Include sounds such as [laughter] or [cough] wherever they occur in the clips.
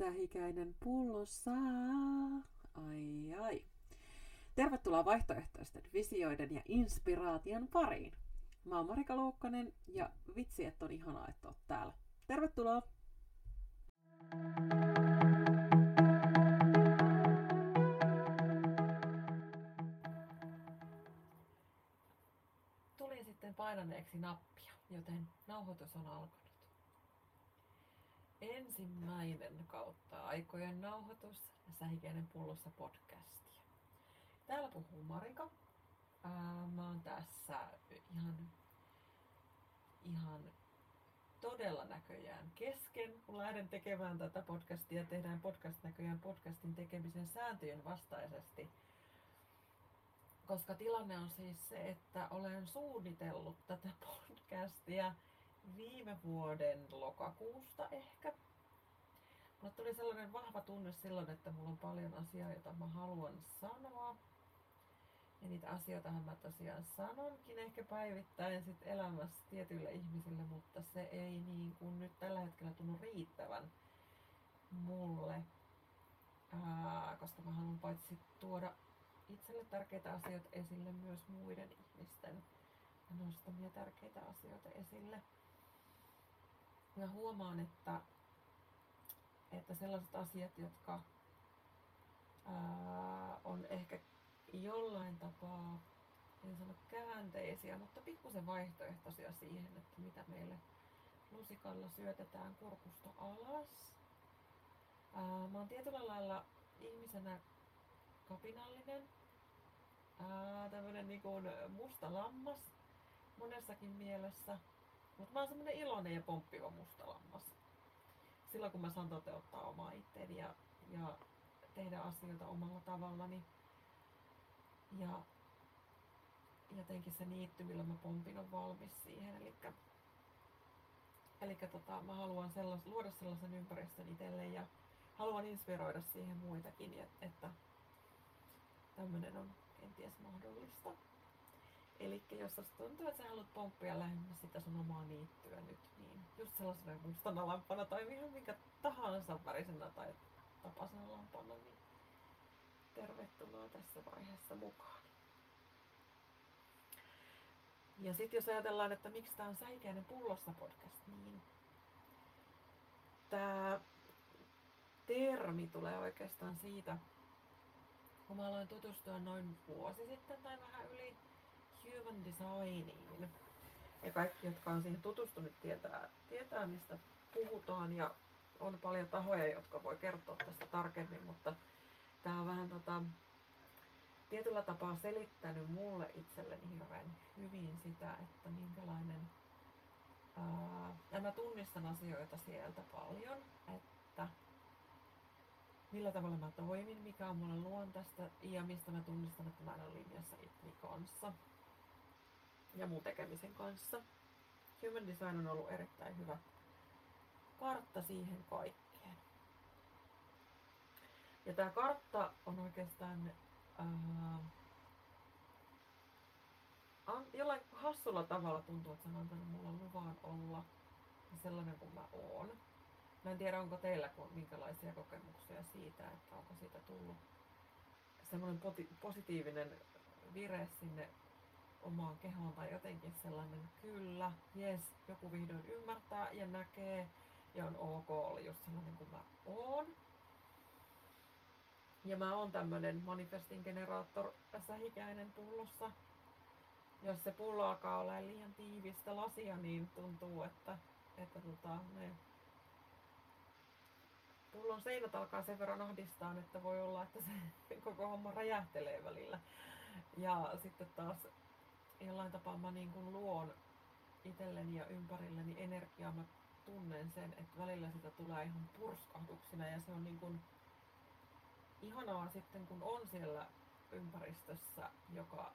Sähikäinen pullossa. Ai ai. Tervetuloa vaihtoehtoisten visioiden ja inspiraation pariin. Mä oon Marika Luukkanen ja vitsi, että on ihanaa, että oot täällä. Tervetuloa! Tulin sitten painaneeksi nappia, joten nauhoitus on alkanut ensimmäinen kautta aikojen nauhoitus Sähikäinen pullossa podcastia. Täällä puhuu Marika. Ää, mä oon tässä ihan, ihan todella näköjään kesken, kun lähden tekemään tätä podcastia. Tehdään podcast näköjään podcastin tekemisen sääntöjen vastaisesti. Koska tilanne on siis se, että olen suunnitellut tätä podcastia viime vuoden lokakuusta ehkä. Mulle tuli sellainen vahva tunne silloin, että mulla on paljon asiaa, jota mä haluan sanoa. Ja niitä asioita mä tosiaan sanonkin ehkä päivittäin sit elämässä tietyille ihmisille, mutta se ei niin kuin nyt tällä hetkellä tunnu riittävän mulle. Ää, koska mä haluan paitsi tuoda itselle tärkeitä asioita esille, myös muiden ihmisten nostamia tärkeitä asioita esille mä huomaan, että, että sellaiset asiat, jotka ää, on ehkä jollain tapaa, en sano käänteisiä, mutta pikkusen vaihtoehtoisia siihen, että mitä meille lusikalla syötetään kurkusta alas. Ää, mä oon tietyllä lailla ihmisenä kapinallinen, ää, tämmönen niin kuin musta lammas monessakin mielessä. Mutta mä oon semmonen iloinen ja pomppiva musta lammas. Silloin kun mä saan toteuttaa omaa itteeni ja, ja tehdä asioita omalla tavallani. Ja jotenkin se niitty, millä mä pompin, on valmis siihen. Eli Eli tota, mä haluan sellais, luoda sellaisen ympäristön itselle ja haluan inspiroida siihen muitakin, että tämmöinen on kenties mahdollista. Eli jos susta tuntuu, että sä haluat pomppia lähemmäs sitä sun omaa niittyä nyt, niin just sellaisena mustana lampana tai ihan minkä tahansa värisenä tai tapasena lampana, niin tervetuloa tässä vaiheessa mukaan. Ja sitten jos ajatellaan, että miksi tämä on Säikäinen pullossa podcast, niin tämä termi tulee oikeastaan siitä, kun mä aloin tutustua noin vuosi sitten tai vähän yli human designiin. Ja kaikki, jotka on siihen tutustunut, tietää, tietää mistä puhutaan ja on paljon tahoja, jotka voi kertoa tästä tarkemmin, mutta tämä on vähän tota, tietyllä tapaa selittänyt mulle itselleni hirveän hyvin sitä, että minkälainen ää, ja mä tunnistan asioita sieltä paljon, että millä tavalla mä toimin, mikä on mulle luontaista ja mistä mä tunnistan, että mä en ole linjassa itseni kanssa ja muun tekemisen kanssa. Human Design on ollut erittäin hyvä kartta siihen kaikkeen. Ja tämä kartta on oikeastaan ää, jollain hassulla tavalla tuntuu, että se on antanut mulle luvan olla sellainen kuin mä oon. Mä en tiedä, onko teillä minkälaisia kokemuksia siitä, että onko siitä tullut semmoinen positiivinen vire sinne omaan kehoon tai jotenkin sellainen kyllä, jes, joku vihdoin ymmärtää ja näkee ja on ok olla just sellainen kuin mä oon. Ja mä oon tämmönen manifestin generaattor sähikäinen pullossa. Jos se pullo alkaa olla liian tiivistä lasia, niin tuntuu, että, että tota, ne pullon seinät alkaa sen verran ahdistaa, että voi olla, että se [laughs] koko homma räjähtelee välillä. Ja sitten taas jollain tapaa mä niin kuin luon itselleni ja ympärilleni energiaa. Mä tunnen sen, että välillä sitä tulee ihan purskahduksina ja se on niin kuin ihanaa sitten, kun on siellä ympäristössä, joka,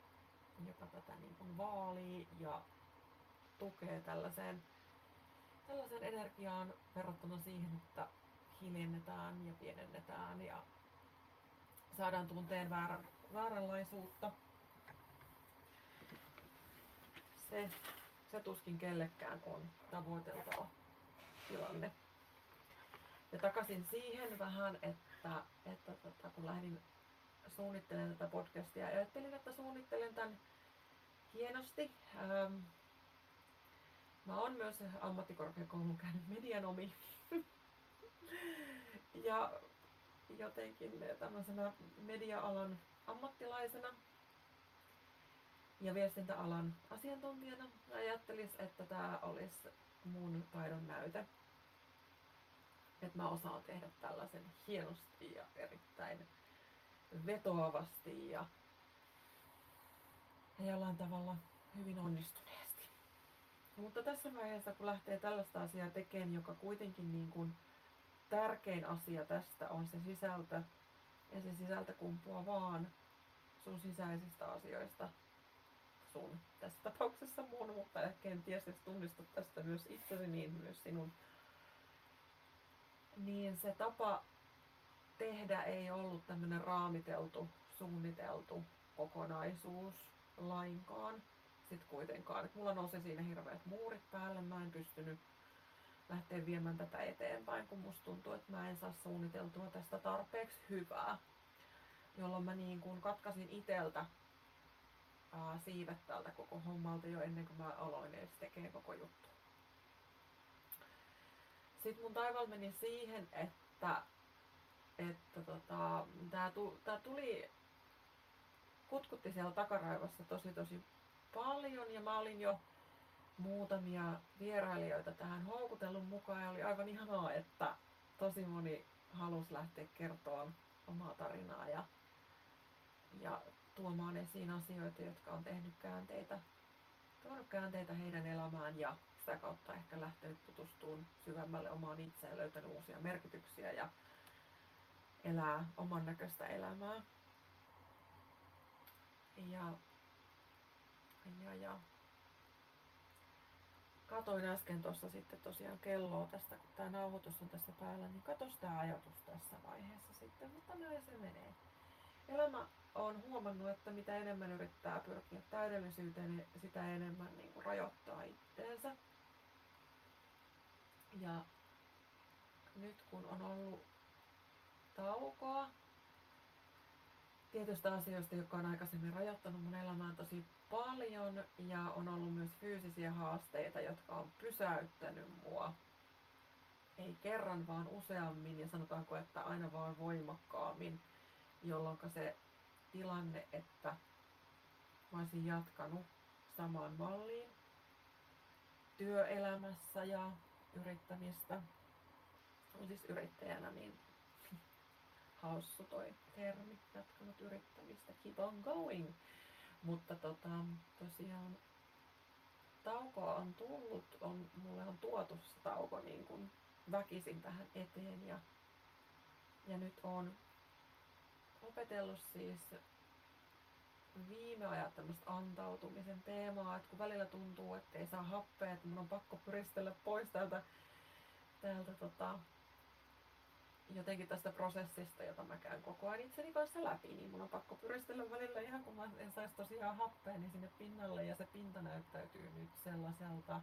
joka tätä niin kuin vaalii ja tukee tällaiseen, tällaiseen energiaan verrattuna siihen, että hiljennetään ja pienennetään ja saadaan tunteen väärän, vääränlaisuutta se, se tuskin kellekään on tavoiteltava tilanne. Ja takaisin siihen vähän, että, että tota, kun lähdin suunnittelemaan tätä podcastia, ajattelin, että suunnittelen tämän hienosti. Ähm, mä oon myös ammattikorkeakoulun käynyt medianomi. [laughs] ja jotenkin tämmöisenä media-alan ammattilaisena ja viestintäalan asiantuntijana ajattelis, että tämä olisi mun taidon näyte. Että mä osaan tehdä tällaisen hienosti ja erittäin vetoavasti ja, ja jollain tavalla hyvin onnistuneesti. Mutta tässä vaiheessa, kun lähtee tällaista asiaa tekemään, joka kuitenkin niin kuin tärkein asia tästä on se sisältö, ja se sisältö kumpuaa vaan sun sisäisistä asioista, sun, tässä tapauksessa mun, mutta kenties jos tunnistat tästä myös itsesi, niin myös sinun. Niin se tapa tehdä ei ollut tämmöinen raamiteltu, suunniteltu kokonaisuus lainkaan. Sitten kuitenkaan, että mulla nousi siinä hirveät muurit päälle, mä en pystynyt lähteä viemään tätä eteenpäin, kun musta tuntuu, että mä en saa suunniteltua tästä tarpeeksi hyvää. Jolloin mä niin kuin katkasin iteltä ää, siivet tältä koko hommalta jo ennen kuin mä aloin edes tekemään koko juttu. Sitten mun taival meni siihen, että, että tota, tää, tu, tää tuli, kutkutti siellä takaraivossa tosi tosi paljon ja mä olin jo muutamia vierailijoita tähän houkutellut mukaan ja oli aivan ihanaa, että tosi moni halusi lähteä kertoa omaa tarinaa ja, ja tuomaan esiin asioita, jotka on tehnyt käänteitä, tuonut käänteitä heidän elämään ja sitä kautta ehkä lähtenyt tutustumaan syvemmälle omaan itseen, löytänyt uusia merkityksiä ja elää oman näköistä elämää. Ja, ja, ja katoin äsken tuossa sitten tosiaan kelloa tästä, kun tämä nauhoitus on tässä päällä, niin katos tämä ajatus tässä vaiheessa sitten, mutta näin se menee. Elämä on huomannut, että mitä enemmän yrittää pyrkiä täydellisyyteen, niin sitä enemmän niin kuin rajoittaa itteensä. Ja nyt kun on ollut taukoa tietystä asioista, joka on aikaisemmin rajoittanut mun elämään tosi paljon ja on ollut myös fyysisiä haasteita, jotka on pysäyttänyt mua. Ei kerran, vaan useammin ja sanotaanko, että aina vaan voimakkaammin, jolloin se tilanne, että mä olisin jatkanut samaan malliin työelämässä ja yrittämistä. On siis yrittäjänä niin [laughs] haussu toi termi, jatkanut yrittämistä, keep on going. Mutta tota, tosiaan taukoa on tullut, on, mulle on tuotu se tauko niin kuin väkisin tähän eteen ja, ja nyt on opetellut siis viime ajat tämmöistä antautumisen teemaa, että kun välillä tuntuu, että ei saa happea, että mun on pakko pyristellä pois täältä, täältä tota, jotenkin tästä prosessista, jota mä käyn koko ajan itseni kanssa läpi, niin mun on pakko pyristellä välillä ihan kun mä en saisi tosiaan happea, niin sinne pinnalle. Ja se pinta näyttäytyy nyt sellaiselta,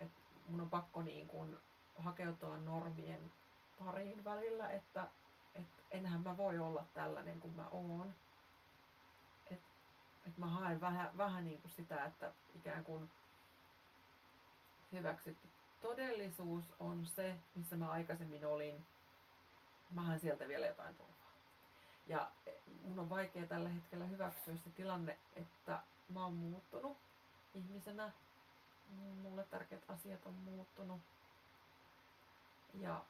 että mun on pakko niin kuin hakeutua normien pariin välillä, että että enhän mä voi olla tällainen kuin mä oon. Että et mä haen vähän, vähän niin kuin sitä, että ikään kuin hyväksytty todellisuus on se, missä mä aikaisemmin olin. Mä haen sieltä vielä jotain turvaa. Ja mun on vaikea tällä hetkellä hyväksyä se tilanne, että mä oon muuttunut ihmisenä. Mulle tärkeät asiat on muuttunut. Ja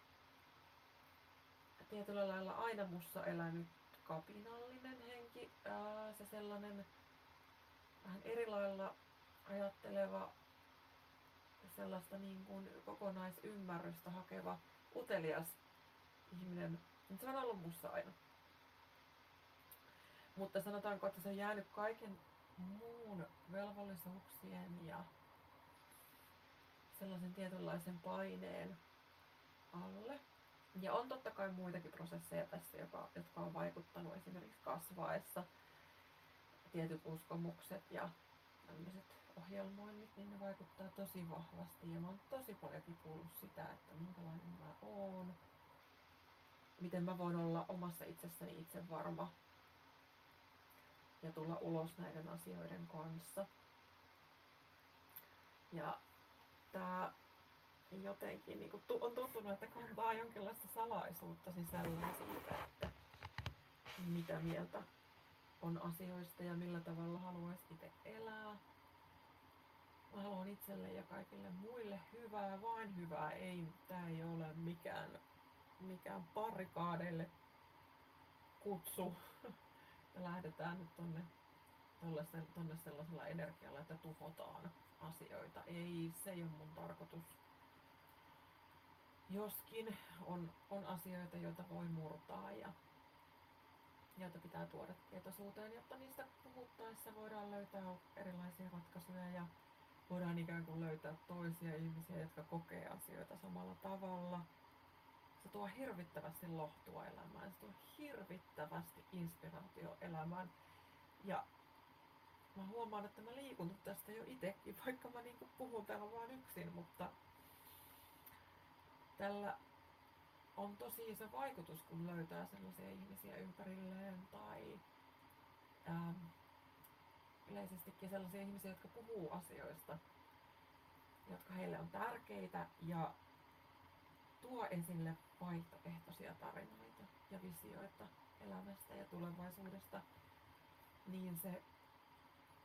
tietyllä lailla aina mussa elänyt kapinallinen henki, ää, se sellainen vähän eri lailla ajatteleva, sellaista niin kuin kokonaisymmärrystä hakeva, utelias ihminen, se on ollut mussa aina. Mutta sanotaanko, että se on jäänyt kaiken muun velvollisuuksien ja sellaisen tietynlaisen paineen alle. Ja on totta kai muitakin prosesseja tässä, joka, jotka on vaikuttanut esimerkiksi kasvaessa. Tietyt uskomukset ja tämmöiset ohjelmoinnit, niin ne vaikuttaa tosi vahvasti. Ja mä oon tosi paljonkin kuullut sitä, että minkälainen mä oon, miten mä voin olla omassa itsessäni itse varma ja tulla ulos näiden asioiden kanssa. Ja tää jotenkin niin kuin, on tuntunut, että kantaa jonkinlaista salaisuutta sisällään siitä, että mitä mieltä on asioista ja millä tavalla haluaisi itse elää. Mä haluan itselle ja kaikille muille hyvää, vain hyvää. Ei, tää ei ole mikään, mikään parikaadeille kutsu. Ja lähdetään nyt tonne, tonne sellaisella energialla, että tuhotaan asioita. Ei, se ei ole mun tarkoitus. Joskin on, on asioita, joita voi murtaa ja joita pitää tuoda tietoisuuteen, jotta niistä puhuttaessa voidaan löytää erilaisia ratkaisuja ja voidaan ikään kuin löytää toisia ihmisiä, jotka kokee asioita samalla tavalla. Se tuo hirvittävästi lohtua elämään, se tuo hirvittävästi inspiraatio elämään. Ja mä huomaan, että mä liikun tästä jo itsekin, vaikka mä niinku puhun täällä vaan yksin, mutta tällä on tosi iso vaikutus, kun löytää sellaisia ihmisiä ympärilleen tai ähm, yleisestikin sellaisia ihmisiä, jotka puhuu asioista, jotka heille on tärkeitä ja tuo esille vaihtoehtoisia tarinoita ja visioita elämästä ja tulevaisuudesta, niin se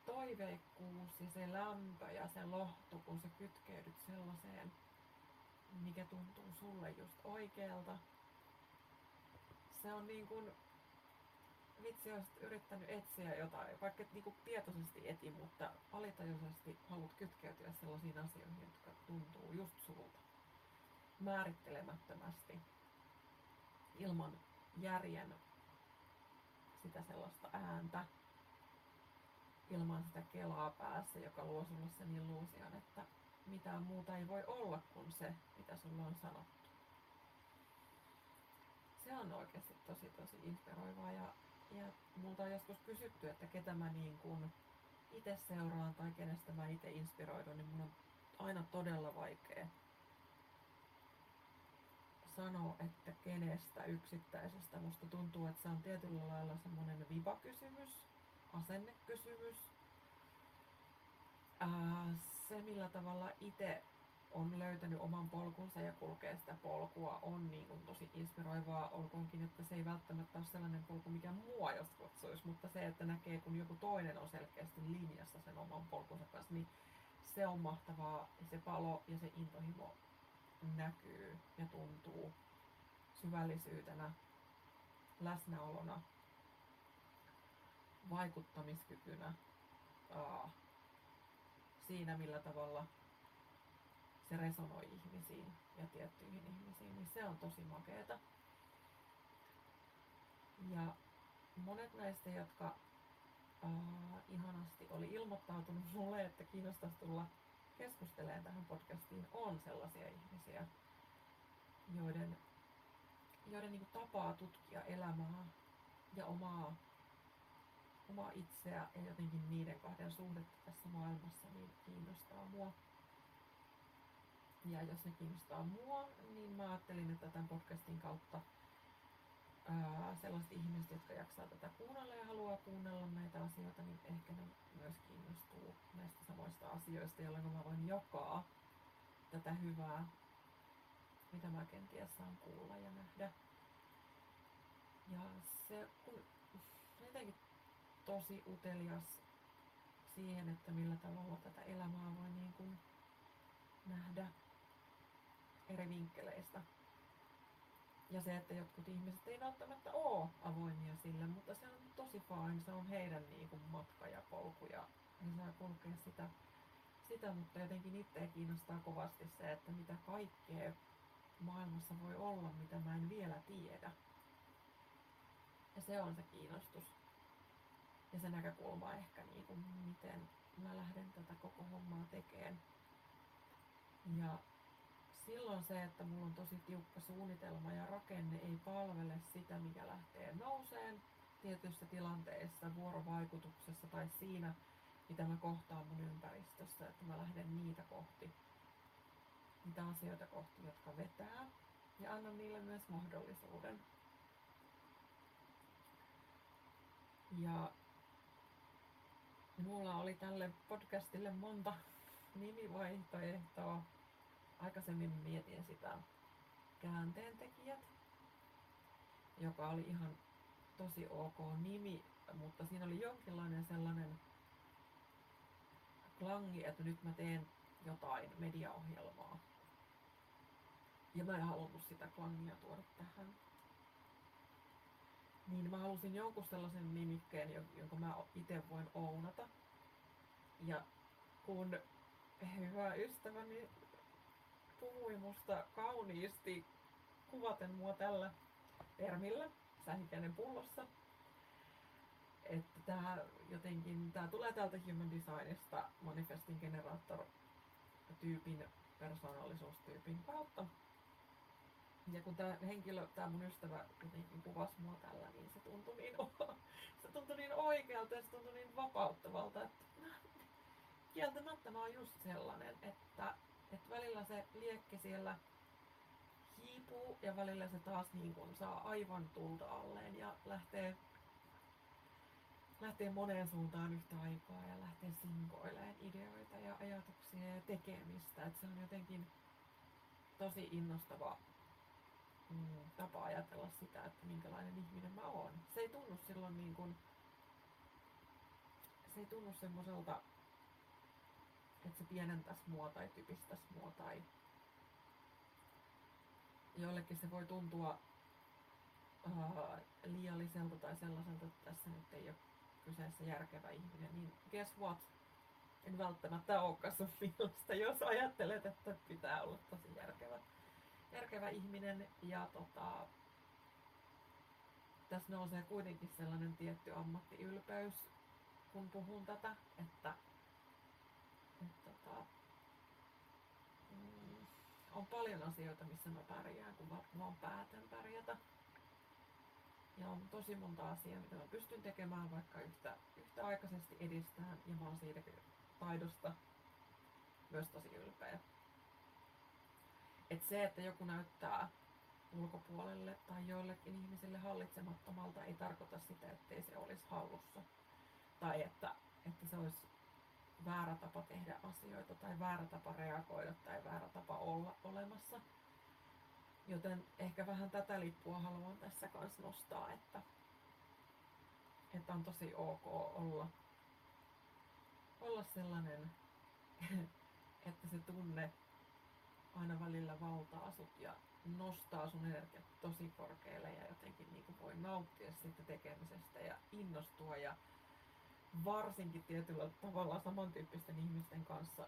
toiveikkuus ja se lämpö ja se lohtu, kun sä kytkeydyt sellaiseen mikä tuntuu sulle just oikealta. Se on niin kuin, vitsi olisit yrittänyt etsiä jotain, vaikka et niinku tietoisesti eti, mutta alitajuisesti haluat kytkeytyä sellaisiin asioihin, jotka tuntuu just sulta. Määrittelemättömästi, ilman järjen sitä sellaista ääntä, ilman sitä kelaa päässä, joka luo sulle sen illuusion, että mitään muuta ei voi olla kuin se, mitä sulle on sanottu. Se on oikeasti tosi tosi inspiroivaa ja, ja multa on joskus kysytty, että ketä mä niin kuin itse seuraan tai kenestä mä itse inspiroidun, niin mun on aina todella vaikea sanoa, että kenestä yksittäisestä. Musta tuntuu, että se on tietyllä lailla semmoinen vibakysymys, asennekysymys, ää, se, millä tavalla itse on löytänyt oman polkunsa ja kulkee sitä polkua, on niin kuin tosi inspiroivaa, olkoonkin, että se ei välttämättä ole sellainen polku, mikä mua jos kutsuisi, mutta se, että näkee, kun joku toinen on selkeästi linjassa sen oman polkunsa kanssa, niin se on mahtavaa, se palo ja se intohimo näkyy ja tuntuu syvällisyytenä, läsnäolona, vaikuttamiskykynä, siinä, millä tavalla se resonoi ihmisiin ja tiettyihin ihmisiin, niin se on tosi makeeta. Ja monet näistä, jotka äh, ihanasti oli ilmoittautunut mulle, että kiinnostaisi tulla keskustelemaan tähän podcastiin, on sellaisia ihmisiä, joiden, joiden niin tapaa tutkia elämää ja omaa omaa itseä ja jotenkin niiden kahden suhdetta tässä maailmassa niin kiinnostaa mua. Ja jos ne kiinnostaa mua, niin mä ajattelin, että tämän podcastin kautta ää, sellaiset ihmiset, jotka jaksaa tätä kuunnella ja haluaa kuunnella näitä asioita, niin ehkä ne myös kiinnostuu näistä samoista asioista, jolloin mä voin jakaa tätä hyvää, mitä mä kenties saan kuulla ja nähdä. Ja se, kun jotenkin tosi utelias siihen, että millä tavalla tätä elämää voi niin kuin nähdä eri vinkkeleistä. Ja se, että jotkut ihmiset ei välttämättä ole avoimia sille, mutta se on tosi fine, se on heidän niin kuin matka ja polku ja he saa kulkea sitä, sitä, mutta jotenkin itseä kiinnostaa kovasti se, että mitä kaikkea maailmassa voi olla, mitä mä en vielä tiedä. Ja se on se kiinnostus ja se näkökulma ehkä, niin kuin, miten mä lähden tätä koko hommaa tekemään. Ja silloin se, että mulla on tosi tiukka suunnitelma ja rakenne ei palvele sitä, mikä lähtee nouseen tietyissä tilanteissa, vuorovaikutuksessa tai siinä, mitä mä kohtaan mun ympäristössä, että mä lähden niitä kohti, niitä asioita kohti, jotka vetää, ja annan niille myös mahdollisuuden. Ja mulla oli tälle podcastille monta nimivaihtoehtoa. Aikaisemmin mietin sitä käänteentekijät, joka oli ihan tosi ok nimi, mutta siinä oli jonkinlainen sellainen klangi, että nyt mä teen jotain mediaohjelmaa. Ja mä en halunnut sitä klangia tuoda tähän. Niin mä halusin jonkun sellaisen nimikkeen, jonka mä itse voin ounata. Ja kun hyvä ystäväni puhui musta kauniisti kuvaten mua tällä termillä, sähköinen pullossa, että tämä jotenkin, tämä tulee täältä Human Designista Manifesting Generator tyypin, persoonallisuustyypin kautta. Ja kun tämä henkilö, tämä mun ystävä jotenkin kuvasi mua tällä, niin se tuntui niin, [laughs] se tuntui niin oikealta ja se tuntui niin vapauttavalta, että kieltämättä mä oon just sellainen, että, että välillä se liekki siellä hiipuu ja välillä se taas niin kuin saa aivan tulta alleen ja lähtee, lähtee moneen suuntaan yhtä aikaa ja lähtee sinkoilemaan ideoita ja ajatuksia ja tekemistä. Että se on jotenkin tosi innostava mm, tapa ajatella sitä, että minkälainen ihminen mä oon. Se ei tunnu silloin niin kuin, se ei tunnu semmoiselta, että se pienentäisi mua tai typistäisi mua tai joillekin se voi tuntua uh, liialliselta tai sellaiselta, että tässä nyt ei ole kyseessä järkevä ihminen, niin guess what? En välttämättä olekaan sun jos ajattelet, että pitää olla tosi järkevä järkevä ihminen ja tota, tässä nousee kuitenkin sellainen tietty ammattiylpeys, kun puhun tätä, että, että tota, mm, on paljon asioita, missä mä pärjään, kun mä vaan päätän pärjätä. Ja on tosi monta asiaa, mitä mä pystyn tekemään vaikka yhtä, yhtäaikaisesti edistään, ja mä oon siitä taidosta myös tosi ylpeä. Et se, että joku näyttää ulkopuolelle tai joillekin ihmisille hallitsemattomalta, ei tarkoita sitä, ettei se olisi hallussa. Tai että, että se olisi väärä tapa tehdä asioita tai väärä tapa reagoida tai väärä tapa olla olemassa. Joten ehkä vähän tätä lippua haluan tässä kanssa nostaa, että, että on tosi ok olla, olla sellainen, [laughs] että se tunne aina välillä valtaa sut ja nostaa sun energiat tosi korkealle ja jotenkin niin voi nauttia siitä tekemisestä ja innostua ja varsinkin tietyllä tavalla samantyyppisten ihmisten kanssa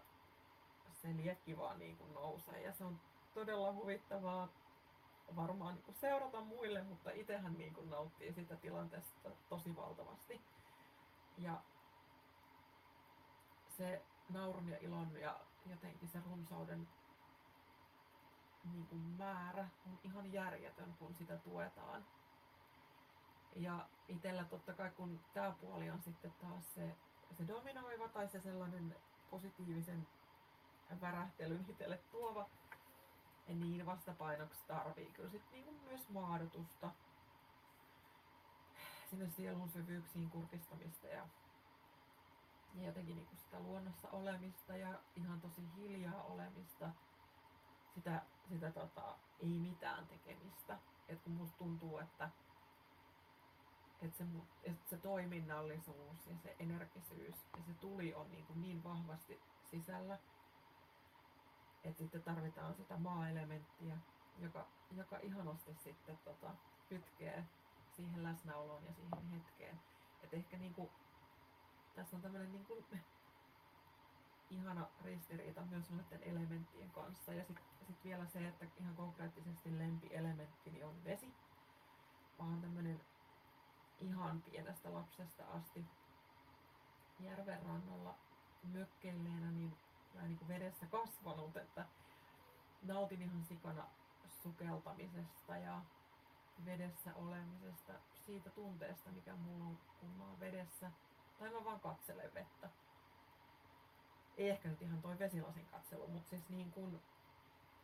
se liekki vaan niin kuin nousee ja se on todella huvittavaa varmaan niin kuin seurata muille, mutta itsehän niin kuin nauttii sitä tilanteesta tosi valtavasti. Ja se naurun ja ilon ja jotenkin se runsauden niin kuin määrä on ihan järjetön, kun sitä tuetaan. Ja itsellä totta kai, kun tämä puoli on sitten taas se, se dominoiva tai se sellainen positiivisen värähtelyn itselle tuova, niin vastapainoksi tarvii kyllä sit niinku myös maadotusta, sinne sielun syvyyksiin kurkistamista ja, ja jotenkin niinku sitä luonnossa olemista ja ihan tosi hiljaa olemista, sitä sitä tota, ei mitään tekemistä. Et kun musta tuntuu, että et se, et se toiminnallisuus ja se energisyys ja se tuli on niin, kuin niin vahvasti sisällä, että sitten tarvitaan sitä maa-elementtiä, joka, joka ihanasti sitten tota, kytkee siihen läsnäoloon ja siihen hetkeen. Et ehkä niin kuin, tässä on tämmöinen niin kuin, ihana ristiriita myös noiden elementtien kanssa. Ja sitten sit vielä se, että ihan konkreettisesti lempielementtini on vesi. Mä oon tämmönen ihan pienestä lapsesta asti järven rannalla mökkelleenä niin, ja niin kuin vedessä kasvanut, että nautin ihan sikana sukeltamisesta ja vedessä olemisesta, siitä tunteesta, mikä mulla on, kun mä oon vedessä, tai mä vaan katselen vettä ei ehkä nyt ihan toi vesilasin katselu, mutta siis niin kuin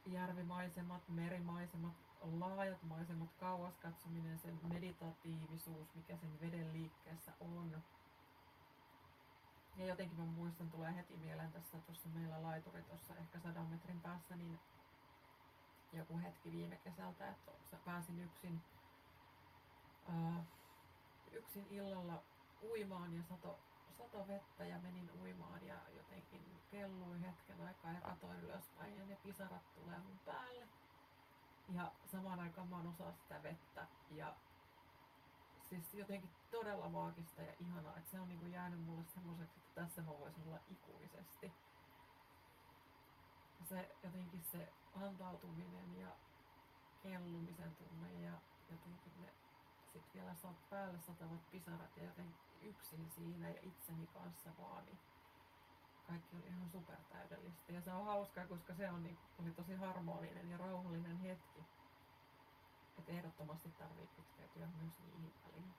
järvimaisemat, merimaisemat, laajat maisemat, kauas katsominen, se meditatiivisuus, mikä sen veden liikkeessä on. Ja jotenkin mä muistan, tulee heti mieleen tässä tuossa meillä laituri tuossa ehkä sadan metrin päässä, niin joku hetki viime kesältä, että pääsin yksin, ää, yksin illalla uimaan ja sato, sato vettä ja menin uimaan ja jotenkin kellui hetken aikaa ja katoin ylöspäin ja ne pisarat tulee mun päälle. Ja samaan aikaan mä oon osa sitä vettä ja siis jotenkin todella maagista ja ihanaa, että se on niinku jäänyt mulle semmoiseksi, että tässä mä voisin olla ikuisesti. Se jotenkin se antautuminen ja kellumisen tunne ja jotenkin ne sitten vielä saat päälle satavat pisarat ja jotenkin yksin siinä ja itseni kanssa vaan, niin kaikki oli ihan supertäydellistä. Ja se on hauskaa, koska se on niin, oli tosi harmoninen ja rauhallinen hetki. Että ehdottomasti tarvii kytkeytyä myös niihin väliin.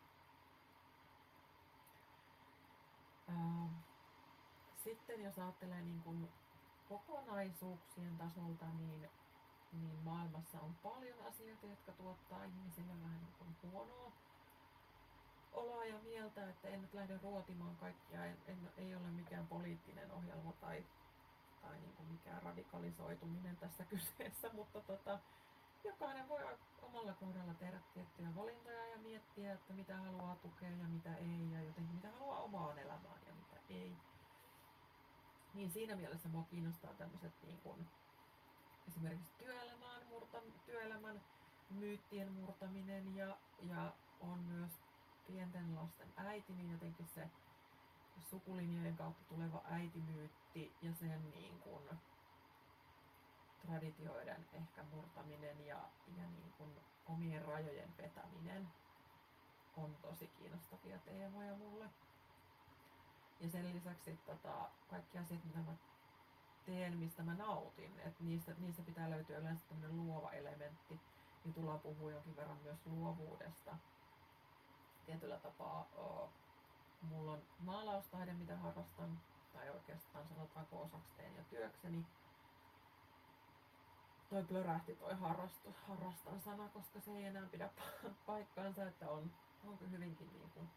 Ähm, sitten jos ajattelee niin kuin kokonaisuuksien tasolta, niin, niin maailmassa on paljon asioita, jotka tuottaa ihmisille vähän niin kuin huonoa oloa ja mieltä, että en nyt lähde ruotimaan kaikkia, en, en, ei ole mikään poliittinen ohjelma tai, tai niin kuin mikään radikalisoituminen tässä [laughs] kyseessä, mutta tota, jokainen voi omalla kohdalla tehdä tiettyjä valintoja ja miettiä, että mitä haluaa tukea ja mitä ei ja jotenkin mitä haluaa omaan elämään ja mitä ei. Niin siinä mielessä mua kiinnostaa tämmöiset niin kuin, esimerkiksi työelämän, murta, työelämän myyttien murtaminen ja, ja on myös pienten lasten äiti, niin jotenkin se sukulinjojen kautta tuleva äitimyytti ja sen niin kuin traditioiden ehkä murtaminen ja, ja niin kuin omien rajojen vetäminen on tosi kiinnostavia teemoja mulle. Ja sen lisäksi tota, kaikki asiat, mitä mä teen, mistä mä nautin, että niistä, niistä pitää löytyä yleensä tämmöinen luova elementti, niin tullaan puhua jonkin verran myös luovuudesta tietyllä tapaa mulla on maalaustaide, mitä harrastan, tai oikeastaan sanotaanko osaksi teen jo työkseni. Toi plörähti toi harrastu, harrastan sana, koska se ei enää pidä paikkaansa, että on, on hyvinkin niin kuin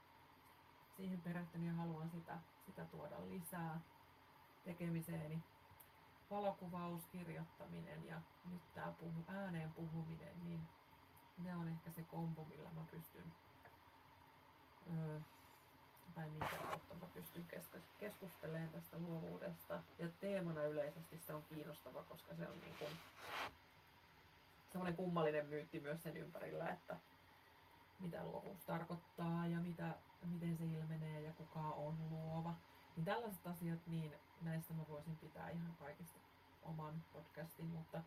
siihen perehtynyt ja haluan sitä, sitä tuoda lisää tekemiseeni. Valokuvaus, kirjoittaminen ja nyt tämä puhu, ääneen puhuminen, niin ne on ehkä se kombo, millä mä pystyn tai minkä kautta mä pystyn keskustelemaan tästä luovuudesta. Ja teemana yleisesti se on kiinnostava, koska se on niin kuin semmoinen kummallinen myytti myös sen ympärillä, että mitä luovuus tarkoittaa ja mitä, miten se ilmenee ja kuka on luova. Niin tällaiset asiat, niin näistä mä voisin pitää ihan kaikista oman podcastin, mutta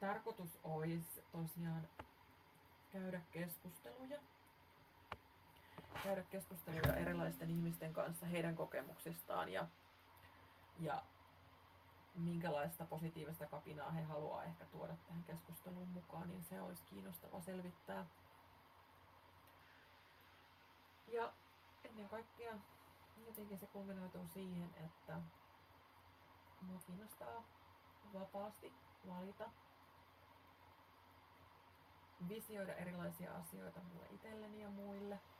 tarkoitus olisi tosiaan käydä keskusteluja käydä keskusteluja erilaisten ihmisten kanssa heidän kokemuksistaan ja, ja minkälaista positiivista kapinaa he haluaa ehkä tuoda tähän keskusteluun mukaan, niin se olisi kiinnostava selvittää. Ja ennen kaikkea jotenkin se kulminoituu siihen, että minua kiinnostaa vapaasti valita, visioida erilaisia asioita mulle itselleni ja muille –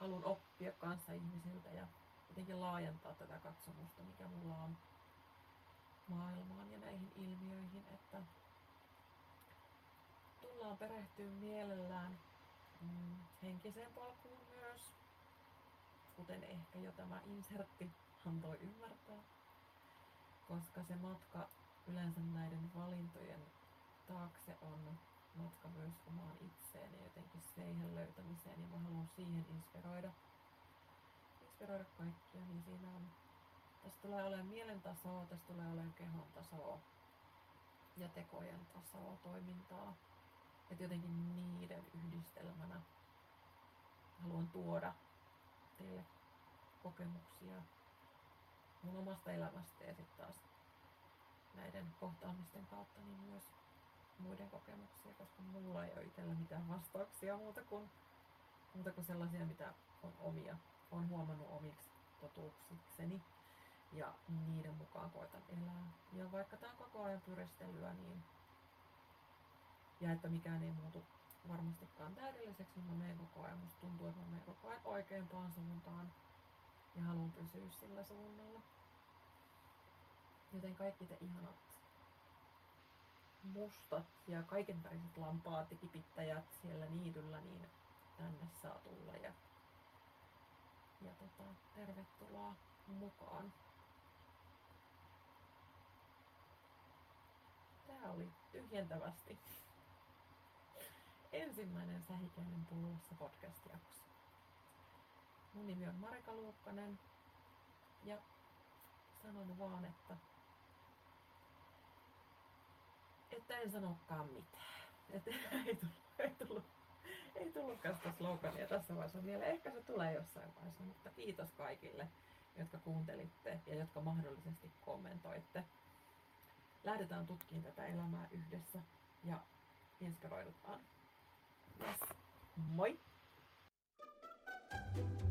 haluan oppia kanssa ihmisiltä ja jotenkin laajentaa tätä katsomusta, mikä mulla on maailmaan ja näihin ilmiöihin, että tullaan perehtyä mielellään mm, henkiseen palkuun myös, kuten ehkä jo tämä insertti antoi ymmärtää, koska se matka yleensä näiden valintojen taakse on matka myös omaan itseen ja jotenkin siihen löytämiseen ja mä haluan siihen inspiroida, inspiroida kaikkia, niin siinä on, tässä tulee olemaan mielen tasoa, tässä tulee olemaan kehon tasoa ja tekojen tasoa, toimintaa. Että jotenkin niiden yhdistelmänä haluan tuoda teille kokemuksia mun omasta elämästä ja sitten taas näiden kohtaamisten kautta niin myös muiden kokemuksia, koska mulla ei ole itsellä mitään vastauksia muuta kuin, muuta kuin sellaisia, mitä on omia, on huomannut omiksi totuuksikseni ja niiden mukaan koitan elää. Ja vaikka tämä on koko ajan pyristelyä, niin ja että mikään ei muutu varmastikaan täydelliseksi, niin mä menen koko ajan. Musta tuntuu, että mä menen koko ajan oikeampaan suuntaan ja haluan pysyä sillä suunnalla. Joten kaikki te ihanat mustat ja kaikenväriset lampaat ja kipittäjät siellä niityllä, niin tänne saa tulla ja, ja tota, tervetuloa mukaan. Tää oli tyhjentävästi ensimmäinen Sähikäinen pullossa podcast-jakso. Mun nimi on Marika Luukkanen ja sanon vaan, että että en sanokaan mitään. Että [laughs] ei tullut, ei tullut, ei tullutkaan sitä slogania tässä vaiheessa vielä. Ehkä se tulee jossain vaiheessa, mutta kiitos kaikille, jotka kuuntelitte ja jotka mahdollisesti kommentoitte. Lähdetään tutkimaan tätä elämää yhdessä ja inspiroidutaan. Yes. Moi! thank you